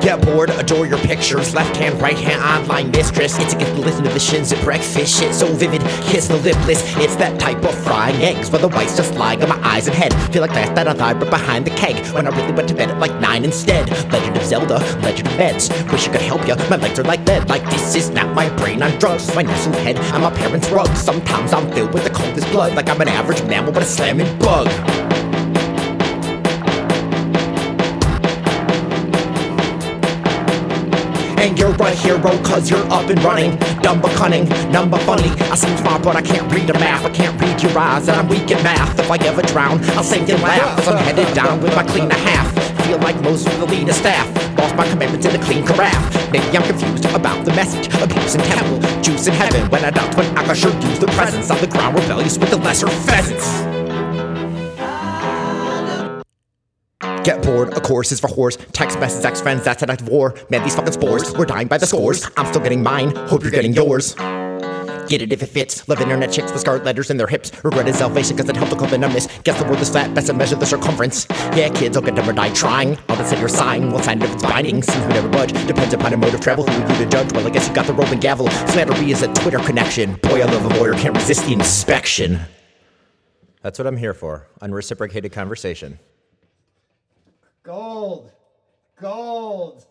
Get bored, adore your pictures. Left hand, right hand, online mistress. It's a gift to listen to the shins at breakfast. Shit so vivid, kiss the lipless. It's that type of frying eggs where the white's just lying on my eyes and head. Feel like that, that I thought but behind the keg when I really went to bed at like nine instead. Legend of Zelda, Legend of Meds. Wish I could help ya. My legs are like lead. Like this is not my brain on drugs. My nestled head, I'm my parents' rug. Sometimes I'm filled with the coldest blood. Like I'm an average mammal, but a slamming bug. And you're a hero cause you're up and running. Dumb but cunning, numb but funny. I seem smart but I can't read a map I can't read your eyes and I'm weak at math. If I ever drown, I'll sink and laugh. I'm headed down with my clean a half Feel like most of the lead of staff. Lost my commitment to the clean carafe. Maybe I'm confused about the message Abuse in temple, juice in heaven When I doubt when I should use the presence Of the ground. Rebellious with the lesser pheasants Get bored, of course, is for whores. Text message, ex friends, that's an act of war. Man, these fucking spores, we're dying by the scores. I'm still getting mine, hope you're getting yours. Get it if it fits. Love internet chicks with scarlet letters in their hips. Regret is salvation because it helped to cope the numbness. Guess the world is flat, best to measure the circumference. Yeah, kids, I'll get dumb or die trying. That said, your sign will sign if it's binding. Seems we never budge. Depends upon your mode of travel. Who are you to judge? Well, I guess you got the rope and gavel. Flattery is a Twitter connection. Boy, I love a lawyer, can't resist the inspection. That's what I'm here for. Unreciprocated conversation. Gold. Gold.